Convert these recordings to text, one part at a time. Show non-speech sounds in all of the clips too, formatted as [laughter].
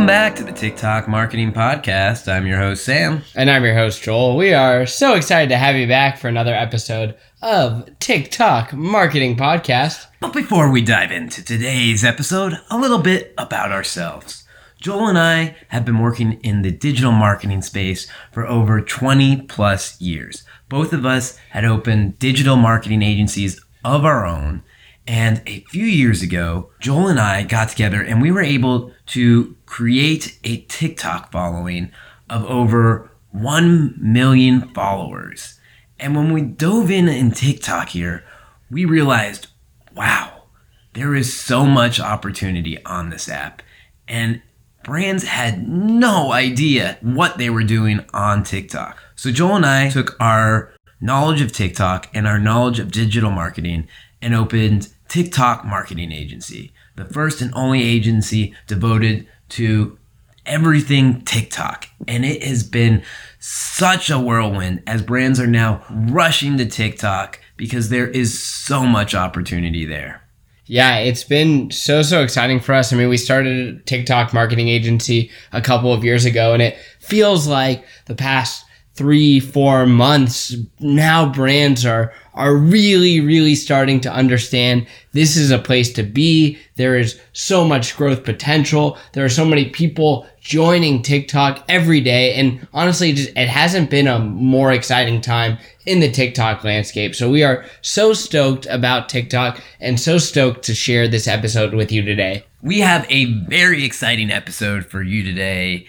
Welcome back to the TikTok Marketing Podcast. I'm your host, Sam. And I'm your host, Joel. We are so excited to have you back for another episode of TikTok Marketing Podcast. But before we dive into today's episode, a little bit about ourselves. Joel and I have been working in the digital marketing space for over 20 plus years. Both of us had opened digital marketing agencies of our own. And a few years ago, Joel and I got together and we were able to create a TikTok following of over 1 million followers. And when we dove in in TikTok here, we realized, wow, there is so much opportunity on this app. And brands had no idea what they were doing on TikTok. So Joel and I took our knowledge of TikTok and our knowledge of digital marketing and opened TikTok Marketing Agency, the first and only agency devoted to everything TikTok. And it has been such a whirlwind as brands are now rushing to TikTok because there is so much opportunity there. Yeah, it's been so, so exciting for us. I mean, we started a TikTok marketing agency a couple of years ago, and it feels like the past three, four months, now brands are are really, really starting to understand this is a place to be. There is so much growth potential. There are so many people joining TikTok every day. And honestly, just, it hasn't been a more exciting time in the TikTok landscape. So we are so stoked about TikTok and so stoked to share this episode with you today. We have a very exciting episode for you today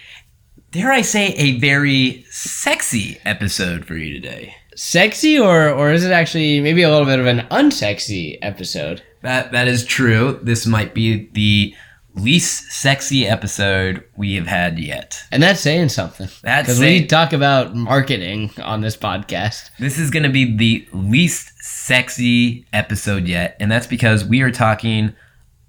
dare I say, a very sexy episode for you today. Sexy, or or is it actually maybe a little bit of an unsexy episode? That that is true. This might be the least sexy episode we have had yet. And that's saying something. That's because we talk about marketing on this podcast. This is going to be the least sexy episode yet, and that's because we are talking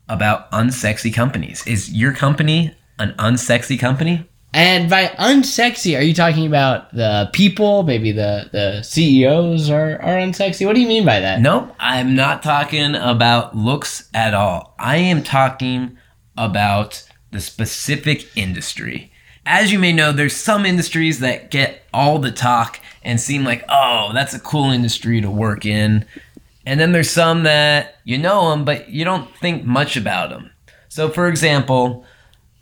about unsexy companies. Is your company an unsexy company? And by unsexy, are you talking about the people? Maybe the, the CEOs are, are unsexy? What do you mean by that? No, I'm not talking about looks at all. I am talking about the specific industry. As you may know, there's some industries that get all the talk and seem like, oh, that's a cool industry to work in. And then there's some that you know them, but you don't think much about them. So, for example,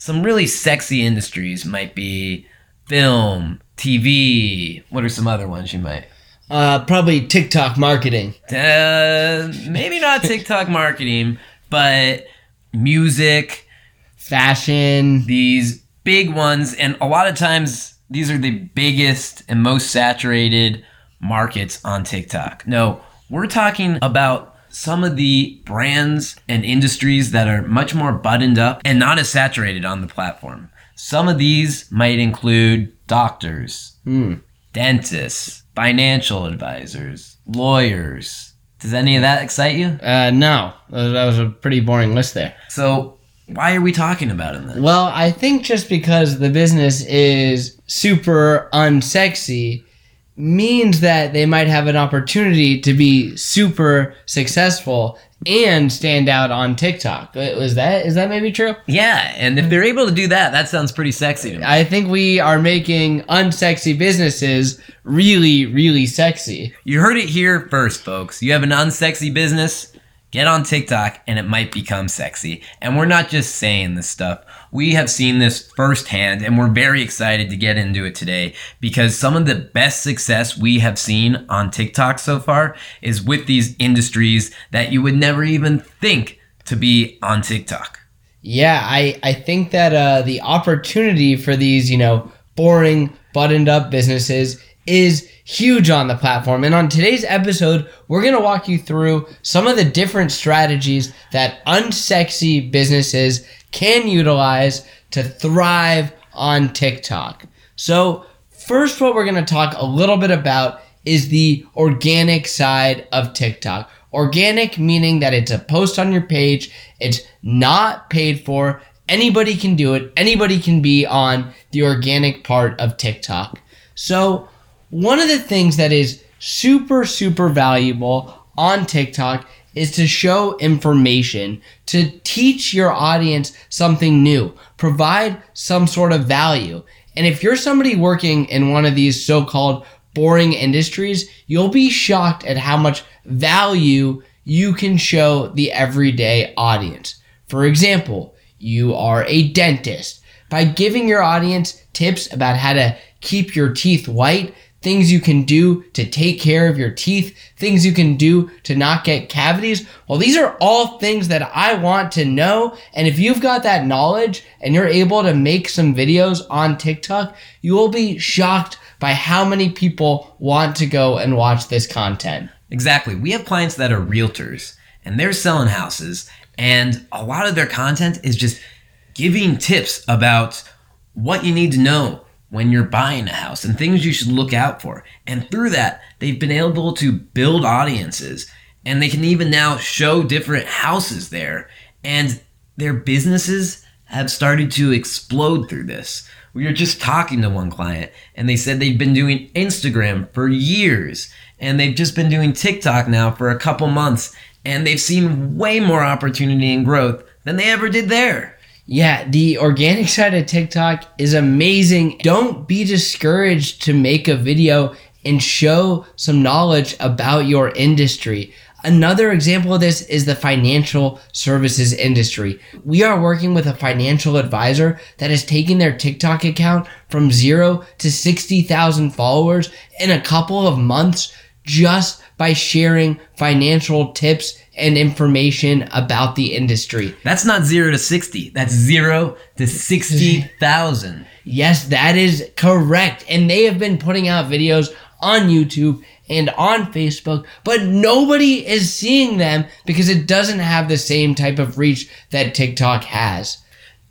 some really sexy industries might be film, TV. What are some other ones you might? Uh, probably TikTok marketing. Uh, maybe not [laughs] TikTok marketing, but music, fashion. These big ones, and a lot of times these are the biggest and most saturated markets on TikTok. No, we're talking about some of the brands and industries that are much more buttoned up and not as saturated on the platform. Some of these might include doctors, mm. dentists, financial advisors, lawyers. Does any of that excite you? Uh, no, that was a pretty boring list there. So, why are we talking about it then? Well, I think just because the business is super unsexy, means that they might have an opportunity to be super successful and stand out on TikTok. Uh, Was that is that maybe true? Yeah, and if they're able to do that, that sounds pretty sexy to me. I think we are making unsexy businesses really really sexy. You heard it here first, folks. You have an unsexy business, get on TikTok and it might become sexy. And we're not just saying this stuff. We have seen this firsthand and we're very excited to get into it today because some of the best success we have seen on TikTok so far is with these industries that you would never even think to be on TikTok. Yeah, I, I think that uh, the opportunity for these, you know, boring, buttoned up businesses is huge on the platform. And on today's episode, we're going to walk you through some of the different strategies that unsexy businesses can utilize to thrive on TikTok. So, first, what we're going to talk a little bit about is the organic side of TikTok. Organic meaning that it's a post on your page, it's not paid for. Anybody can do it, anybody can be on the organic part of TikTok. So, one of the things that is super, super valuable on TikTok is to show information, to teach your audience something new, provide some sort of value. And if you're somebody working in one of these so called boring industries, you'll be shocked at how much value you can show the everyday audience. For example, you are a dentist. By giving your audience tips about how to keep your teeth white, things you can do to take care of your teeth, things you can do to not get cavities. Well, these are all things that I want to know. And if you've got that knowledge and you're able to make some videos on TikTok, you will be shocked by how many people want to go and watch this content. Exactly. We have clients that are realtors and they're selling houses, and a lot of their content is just giving tips about what you need to know when you're buying a house and things you should look out for. And through that, they've been able to build audiences and they can even now show different houses there. And their businesses have started to explode through this. We were just talking to one client and they said they've been doing Instagram for years and they've just been doing TikTok now for a couple months and they've seen way more opportunity and growth than they ever did there. Yeah, the organic side of TikTok is amazing. Don't be discouraged to make a video and show some knowledge about your industry. Another example of this is the financial services industry. We are working with a financial advisor that has taken their TikTok account from zero to 60,000 followers in a couple of months just by sharing financial tips and information about the industry. That's not zero to 60, that's zero to 60,000. Yes, that is correct. And they have been putting out videos on YouTube and on Facebook, but nobody is seeing them because it doesn't have the same type of reach that TikTok has.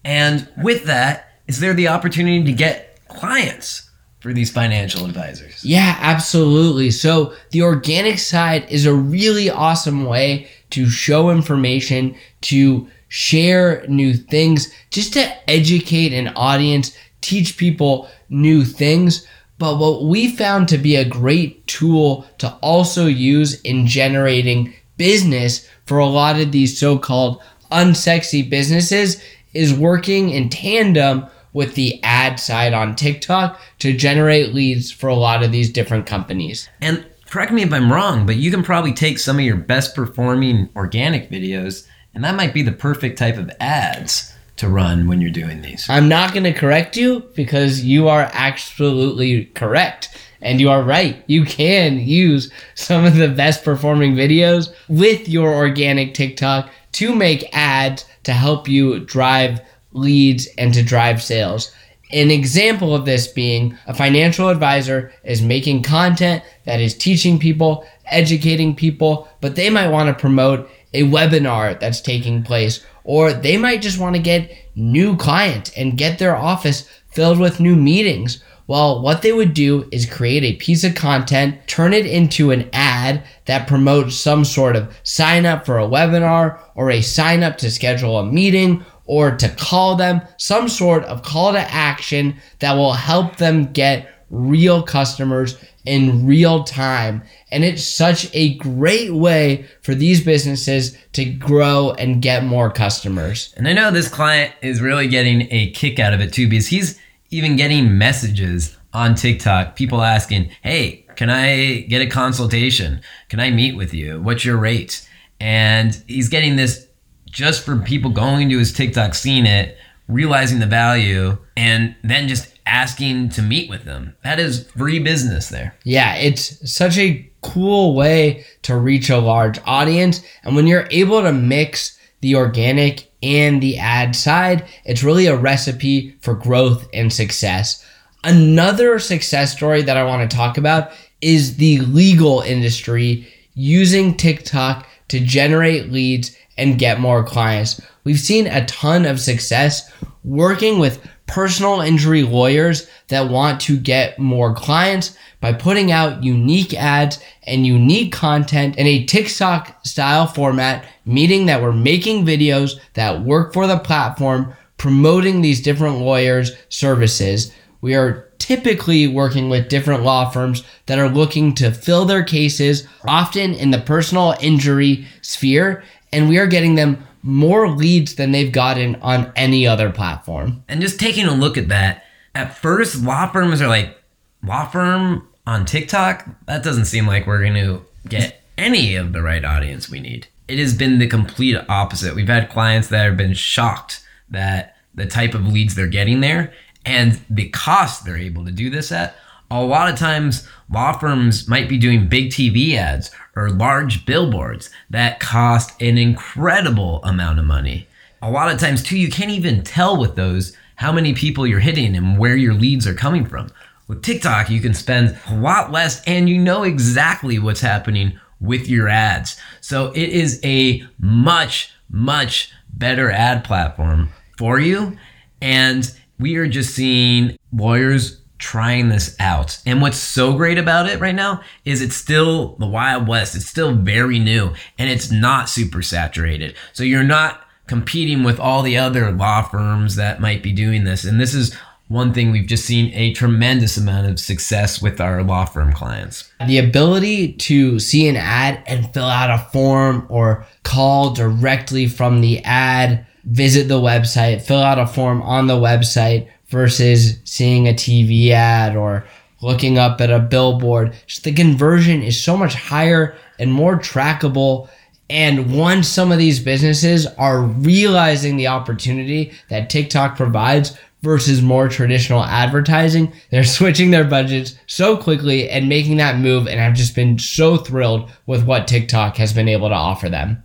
And with that, is there the opportunity to get clients for these financial advisors? Yeah, absolutely. So the organic side is a really awesome way to show information, to share new things, just to educate an audience, teach people new things. But what we found to be a great tool to also use in generating business for a lot of these so called unsexy businesses is working in tandem with the ad side on TikTok to generate leads for a lot of these different companies. And correct me if I'm wrong, but you can probably take some of your best performing organic videos, and that might be the perfect type of ads to run when you're doing these. I'm not going to correct you because you are absolutely correct. And you are right. You can use some of the best performing videos with your organic TikTok to make ads to help you drive leads and to drive sales. An example of this being a financial advisor is making content that is teaching people, educating people, but they might want to promote a webinar that's taking place, or they might just want to get new clients and get their office filled with new meetings. Well, what they would do is create a piece of content, turn it into an ad that promotes some sort of sign up for a webinar or a sign up to schedule a meeting or to call them, some sort of call to action that will help them get real customers in real time. And it's such a great way for these businesses to grow and get more customers. And I know this client is really getting a kick out of it too because he's even getting messages on TikTok, people asking, Hey, can I get a consultation? Can I meet with you? What's your rate? And he's getting this just for people going to his TikTok, seeing it, realizing the value, and then just asking to meet with them. That is free business there. Yeah, it's such a cool way to reach a large audience. And when you're able to mix the organic and the ad side, it's really a recipe for growth and success. Another success story that I want to talk about is the legal industry using TikTok to generate leads and get more clients. We've seen a ton of success working with personal injury lawyers that want to get more clients by putting out unique ads and unique content in a TikTok style format, meaning that we're making videos that work for the platform, promoting these different lawyers' services. we are typically working with different law firms that are looking to fill their cases, often in the personal injury sphere, and we are getting them more leads than they've gotten on any other platform. And just taking a look at that, at first, law firms are like, law firm on TikTok? That doesn't seem like we're going to get any of the right audience we need. It has been the complete opposite. We've had clients that have been shocked that the type of leads they're getting there and the cost they're able to do this at. A lot of times, law firms might be doing big TV ads or large billboards that cost an incredible amount of money. A lot of times, too, you can't even tell with those how many people you're hitting and where your leads are coming from. With TikTok, you can spend a lot less and you know exactly what's happening with your ads. So it is a much, much better ad platform for you. And we are just seeing lawyers trying this out. And what's so great about it right now is it's still the Wild West. It's still very new and it's not super saturated. So you're not competing with all the other law firms that might be doing this. And this is one thing we've just seen a tremendous amount of success with our law firm clients. The ability to see an ad and fill out a form or call directly from the ad, visit the website, fill out a form on the website versus seeing a TV ad or looking up at a billboard. The conversion is so much higher and more trackable. And once some of these businesses are realizing the opportunity that TikTok provides versus more traditional advertising. They're [laughs] switching their budgets so quickly and making that move, and I've just been so thrilled with what TikTok has been able to offer them.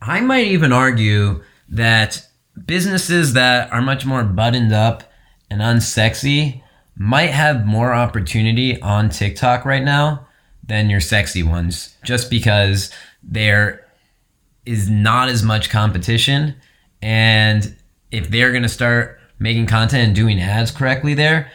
I might even argue that businesses that are much more buttoned up and unsexy might have more opportunity on TikTok right now than your sexy ones, just because there is not as much competition. And if they're going to start making content and doing ads correctly there,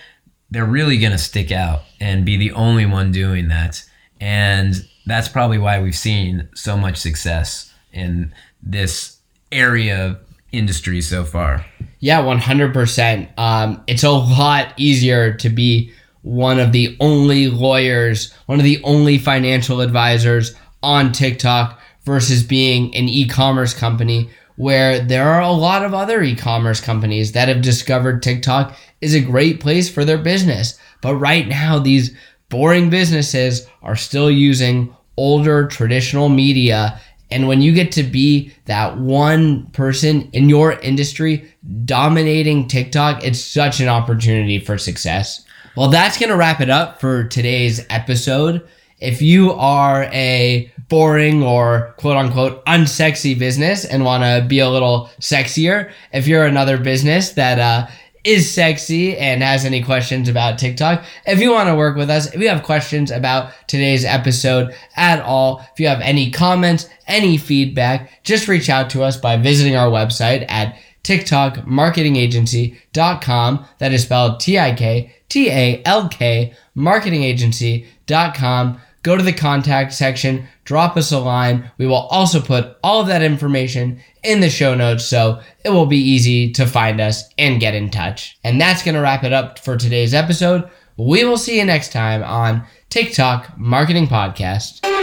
they're really going to stick out and be the only one doing that. And that's probably why we've seen so much success in this area of industry so far. Yeah, 100%. Um, it's a lot easier to be one of the only lawyers, one of the only financial advisors on TikTok versus being an e commerce company where there are a lot of other e commerce companies that have discovered TikTok is a great place for their business. But right now, these boring businesses are still using older traditional media. And when you get to be that one person in your industry dominating TikTok, it's such an opportunity for success. Well, that's going to wrap it up for today's episode. If you are a boring or quote unquote unsexy business and want to be a little sexier, if you're another business that uh, is sexy and has any questions about TikTok, if you want to work with us, if you have questions about today's episode at all, if you have any comments, any feedback, just reach out to us by visiting our website at tiktalkmarketingagency.com. That is spelled T I K T A L K marketingagency.com go to the contact section, drop us a line. We will also put all of that information in the show notes so it will be easy to find us and get in touch. And that's going to wrap it up for today's episode. We will see you next time on TikTok Marketing Podcast.